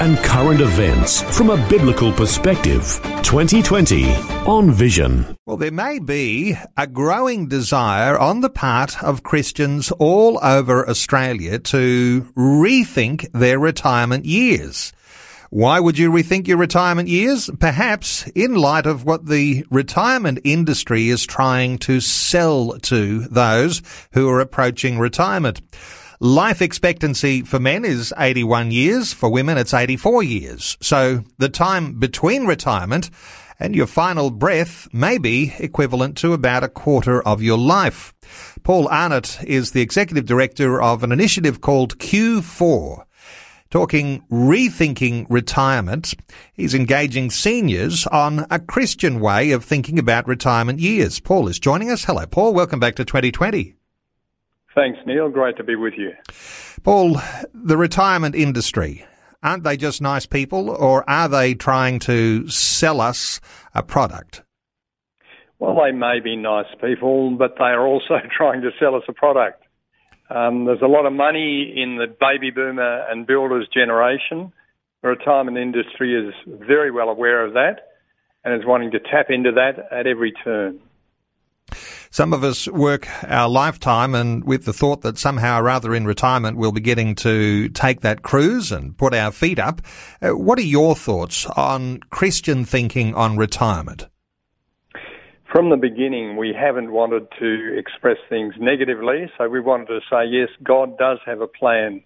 and current events from a biblical perspective. 2020 on Vision. Well, there may be a growing desire on the part of Christians all over Australia to rethink their retirement years. Why would you rethink your retirement years? Perhaps in light of what the retirement industry is trying to sell to those who are approaching retirement. Life expectancy for men is 81 years. For women, it's 84 years. So the time between retirement and your final breath may be equivalent to about a quarter of your life. Paul Arnott is the executive director of an initiative called Q4 talking rethinking retirement. He's engaging seniors on a Christian way of thinking about retirement years. Paul is joining us. Hello, Paul. Welcome back to 2020. Thanks, Neil. Great to be with you. Paul, the retirement industry, aren't they just nice people or are they trying to sell us a product? Well, they may be nice people, but they are also trying to sell us a product. Um, there's a lot of money in the baby boomer and builders generation. The retirement industry is very well aware of that and is wanting to tap into that at every turn. Some of us work our lifetime and with the thought that somehow or other in retirement we'll be getting to take that cruise and put our feet up. Uh, what are your thoughts on Christian thinking on retirement? From the beginning, we haven't wanted to express things negatively, so we wanted to say, yes, God does have a plan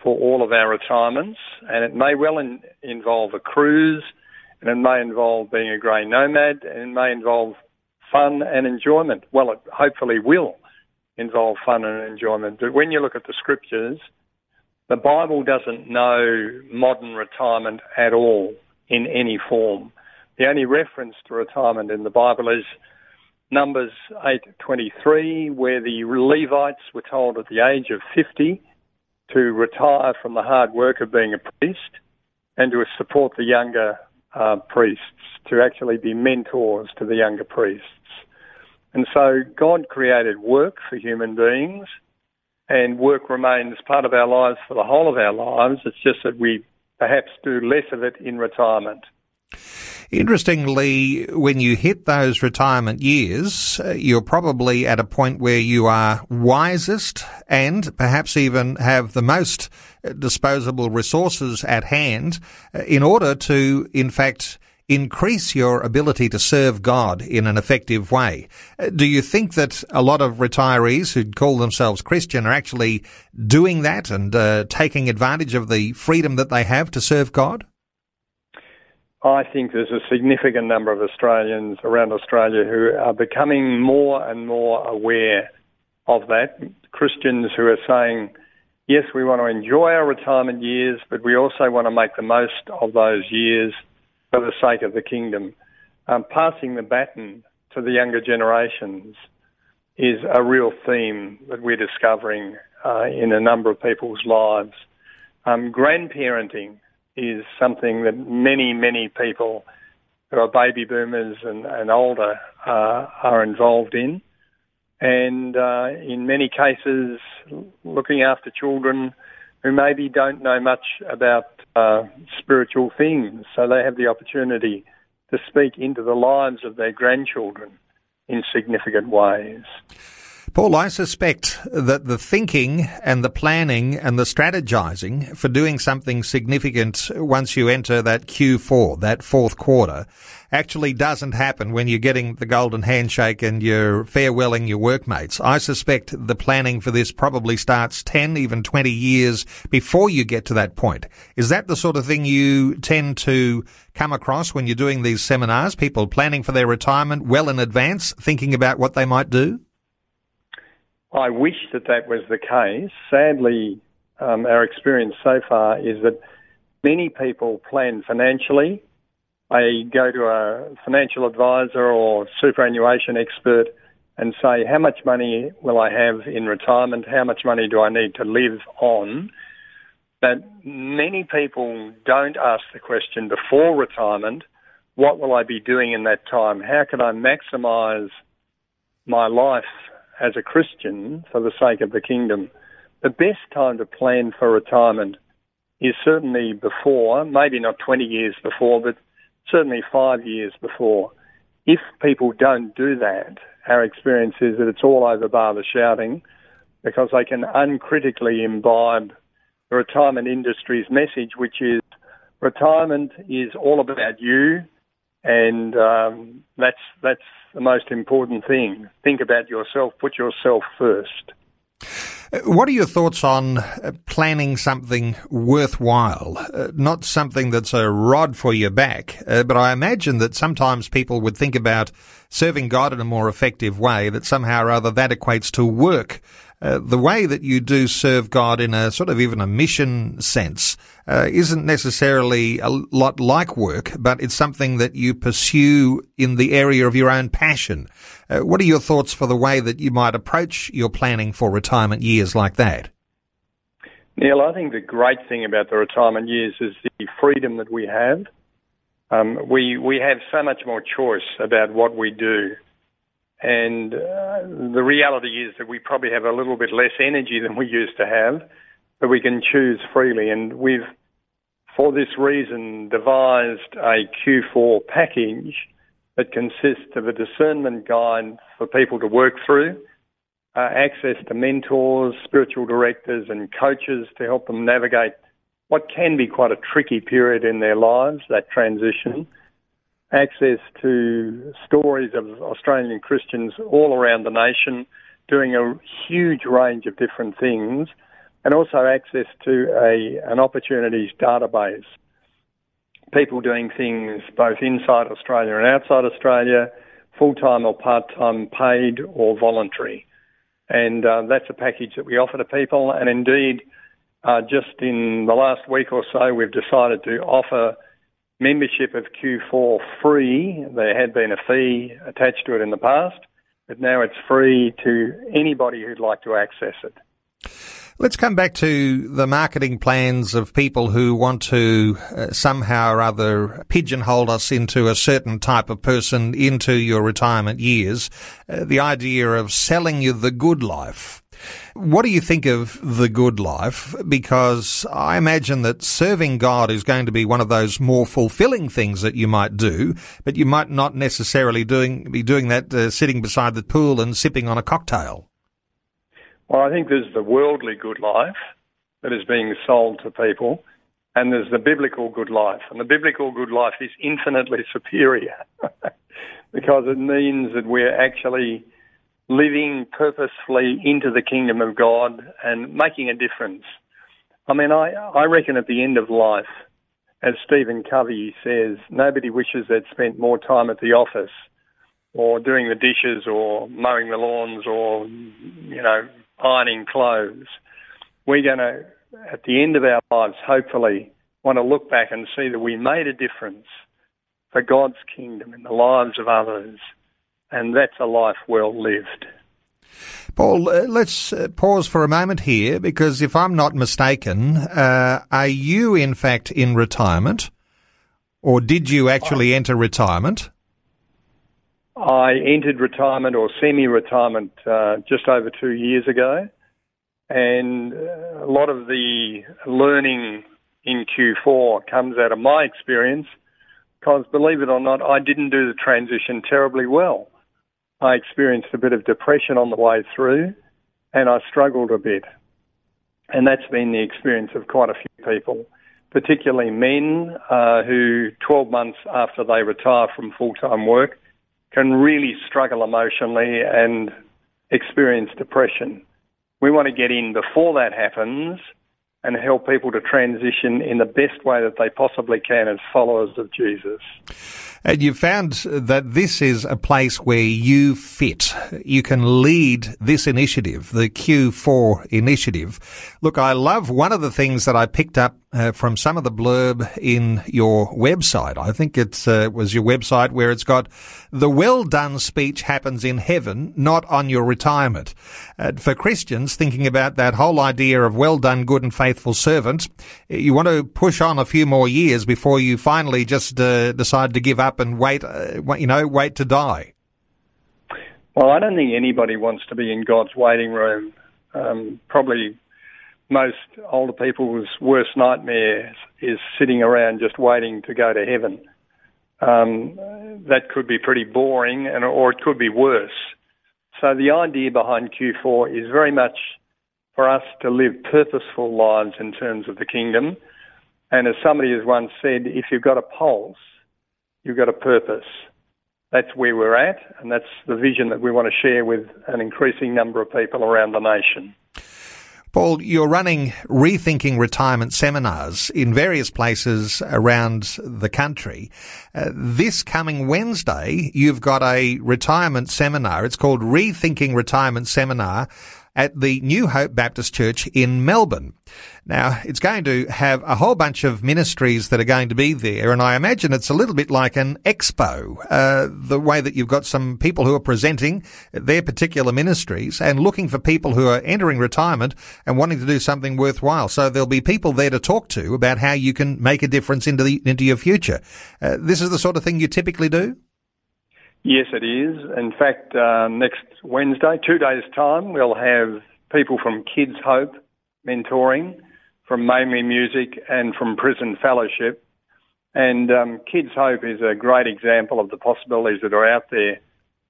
for all of our retirements, and it may well in, involve a cruise, and it may involve being a grey nomad, and it may involve fun and enjoyment. Well, it hopefully will involve fun and enjoyment. But when you look at the scriptures, the Bible doesn't know modern retirement at all in any form. The only reference to retirement in the Bible is Numbers 8:23, where the Levites were told at the age of 50 to retire from the hard work of being a priest and to support the younger uh, priests, to actually be mentors to the younger priests. And so God created work for human beings, and work remains part of our lives for the whole of our lives. It's just that we perhaps do less of it in retirement. Interestingly, when you hit those retirement years, uh, you're probably at a point where you are wisest and perhaps even have the most uh, disposable resources at hand uh, in order to, in fact, increase your ability to serve God in an effective way. Do you think that a lot of retirees who call themselves Christian are actually doing that and uh, taking advantage of the freedom that they have to serve God? I think there's a significant number of Australians around Australia who are becoming more and more aware of that. Christians who are saying, yes, we want to enjoy our retirement years, but we also want to make the most of those years for the sake of the kingdom. Um, passing the baton to the younger generations is a real theme that we're discovering uh, in a number of people's lives. Um, grandparenting is something that many, many people who are baby boomers and, and older uh, are involved in. And uh, in many cases, looking after children who maybe don't know much about uh, spiritual things, so they have the opportunity to speak into the lives of their grandchildren in significant ways. Paul, I suspect that the thinking and the planning and the strategizing for doing something significant once you enter that Q4, that fourth quarter, actually doesn't happen when you're getting the golden handshake and you're farewelling your workmates. I suspect the planning for this probably starts 10, even 20 years before you get to that point. Is that the sort of thing you tend to come across when you're doing these seminars? People planning for their retirement well in advance, thinking about what they might do? I wish that that was the case. Sadly, um, our experience so far is that many people plan financially They go to a financial advisor or superannuation expert and say, how much money will I have in retirement? How much money do I need to live on? But many people don't ask the question before retirement, what will I be doing in that time? How can I maximise my life as a Christian for the sake of the kingdom? The best time to plan for retirement is certainly before, maybe not 20 years before, but certainly five years before. If people don't do that, our experience is that it's all over bar the shouting because they can uncritically imbibe the retirement industry's message, which is retirement is all about you, and um, that's that's the most important thing. Think about yourself. Put yourself first. What are your thoughts on uh, planning something worthwhile? Uh, not something that's a rod for your back, uh, but I imagine that sometimes people would think about serving God in a more effective way, that somehow or other that equates to work. Uh, the way that you do serve God in a sort of even a mission sense uh, isn't necessarily a lot like work, but it's something that you pursue in the area of your own passion. Uh, what are your thoughts for the way that you might approach your planning for retirement years like that? Neil, I think the great thing about the retirement years is the freedom that we have. Um, we we have so much more choice about what we do. And uh, the reality is that we probably have a little bit less energy than we used to have, but we can choose freely. And we've, for this reason, devised a Q4 package that consists of a discernment guide for people to work through, uh, access to mentors, spiritual directors, and coaches to help them navigate what can be quite a tricky period in their lives, that transition access to stories of Australian Christians all around the nation doing a huge range of different things, and also access to a an opportunities database. People doing things both inside Australia and outside Australia, full time or part time, paid or voluntary. And uh, that's a package that we offer to people. And indeed, uh, just in the last week or so, we've decided to offer membership of Q4 free. There had been a fee attached to it in the past, but now it's free to anybody who'd like to access it. Let's come back to the marketing plans of people who want to uh, somehow or other pigeonhole us into a certain type of person into your retirement years. Uh, the idea of selling you the good life. What do you think of the good life? Because I imagine that serving God is going to be one of those more fulfilling things that you might do, but you might not necessarily doing be doing that uh, sitting beside the pool and sipping on a cocktail. Well, I think there's the worldly good life that is being sold to people, and there's the biblical good life. And the biblical good life is infinitely superior because it means that we're actually living purposefully into the kingdom of God and making a difference. I mean, I, I reckon at the end of life, as Stephen Covey says, nobody wishes they'd spent more time at the office or doing the dishes or mowing the lawns or, you know, ironing clothes. We're going to, at the end of our lives, hopefully, want to look back and see that we made a difference for God's kingdom in the lives of others and that's a life well lived. Paul, uh, let's uh, pause for a moment here because if I'm not mistaken, uh, are you in fact in retirement or did you actually enter retirement? I entered retirement or semi retirement uh, just over two years ago, and uh, a lot of the learning in Q4 comes out of my experience because, believe it or not, I didn't do the transition terribly well. I experienced a bit of depression on the way through and I struggled a bit. And that's been the experience of quite a few people, particularly men uh, who 12 months after they retire from full time work can really struggle emotionally and experience depression. We want to get in before that happens and help people to transition in the best way that they possibly can as followers of Jesus. And you found that this is a place where you fit. You can lead this initiative, the Q4 initiative. Look, I love one of the things that I picked up uh, from some of the blurb in your website. I think it uh, was your website where it's got the well done speech happens in heaven, not on your retirement. Uh, for Christians thinking about that whole idea of well done, good and faithful servant, you want to push on a few more years before you finally just uh, decide to give up and wait, uh, you know, wait to die. Well, I don't think anybody wants to be in God's waiting room. Um, probably most older people's worst nightmare is sitting around just waiting to go to heaven. Um, that could be pretty boring, and or it could be worse. So the idea behind Q4 is very much for us to live purposeful lives in terms of the kingdom. And as somebody has once said, if you've got a pulse, you've got a purpose that's where we're at, and that's the vision that we want to share with an increasing number of people around the nation. Paul, you're running rethinking retirement seminars in various places around the country. Uh, this coming Wednesday, you've got a retirement seminar. It's called Rethinking Retirement Seminar at the New Hope Baptist Church in Melbourne. Now, it's going to have a whole bunch of ministries that are going to be there, and I imagine it's a little bit like an expo, uh, the way that you've got some people who are presenting their particular ministries and looking for people who are entering retirement and wanting to do something worthwhile. So there'll be people there to talk to about how you can make a difference into the, into your future. Uh, this is the sort of thing you typically do? Yes, it is. In fact, uh, next Wednesday, two days' time, we'll have people from Kids Hope mentoring, from Mainly Music, and from Prison Fellowship. And um, Kids Hope is a great example of the possibilities that are out there.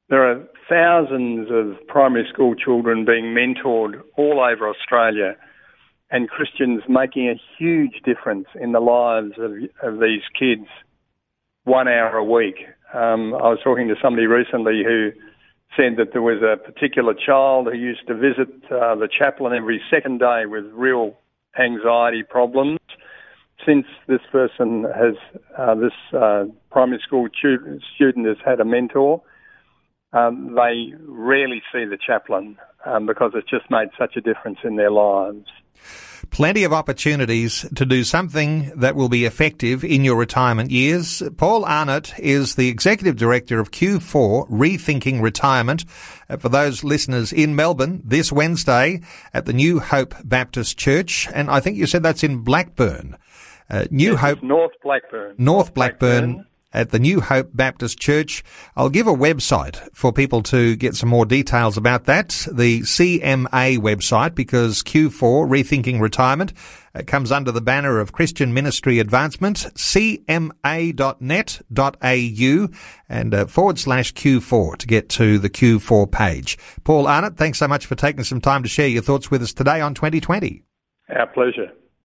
There are thousands of primary school children being mentored all over Australia, and Christians making a huge difference in the lives of, of these kids one hour a week. Um, I was talking to somebody recently who said that there was a particular child who used to visit uh, the chaplain every second day with real anxiety problems. Since this person has, uh, this uh, primary school student has had a mentor, um, they rarely see the chaplain um, because it's just made such a difference in their lives plenty of opportunities to do something that will be effective in your retirement years. Paul Arnott is the Executive Director of Q4 Rethinking Retirement. Uh, for those listeners in Melbourne this Wednesday at the New Hope Baptist Church, and I think you said that's in Blackburn. Uh, New yes, Hope North Blackburn. North Blackburn. Blackburn at the New Hope Baptist Church. I'll give a website for people to get some more details about that. The CMA website, because Q4, Rethinking Retirement, comes under the banner of Christian Ministry Advancement, cma.net.au and uh, forward slash Q4 to get to the Q4 page. Paul Arnott, thanks so much for taking some time to share your thoughts with us today on 2020. Our pleasure.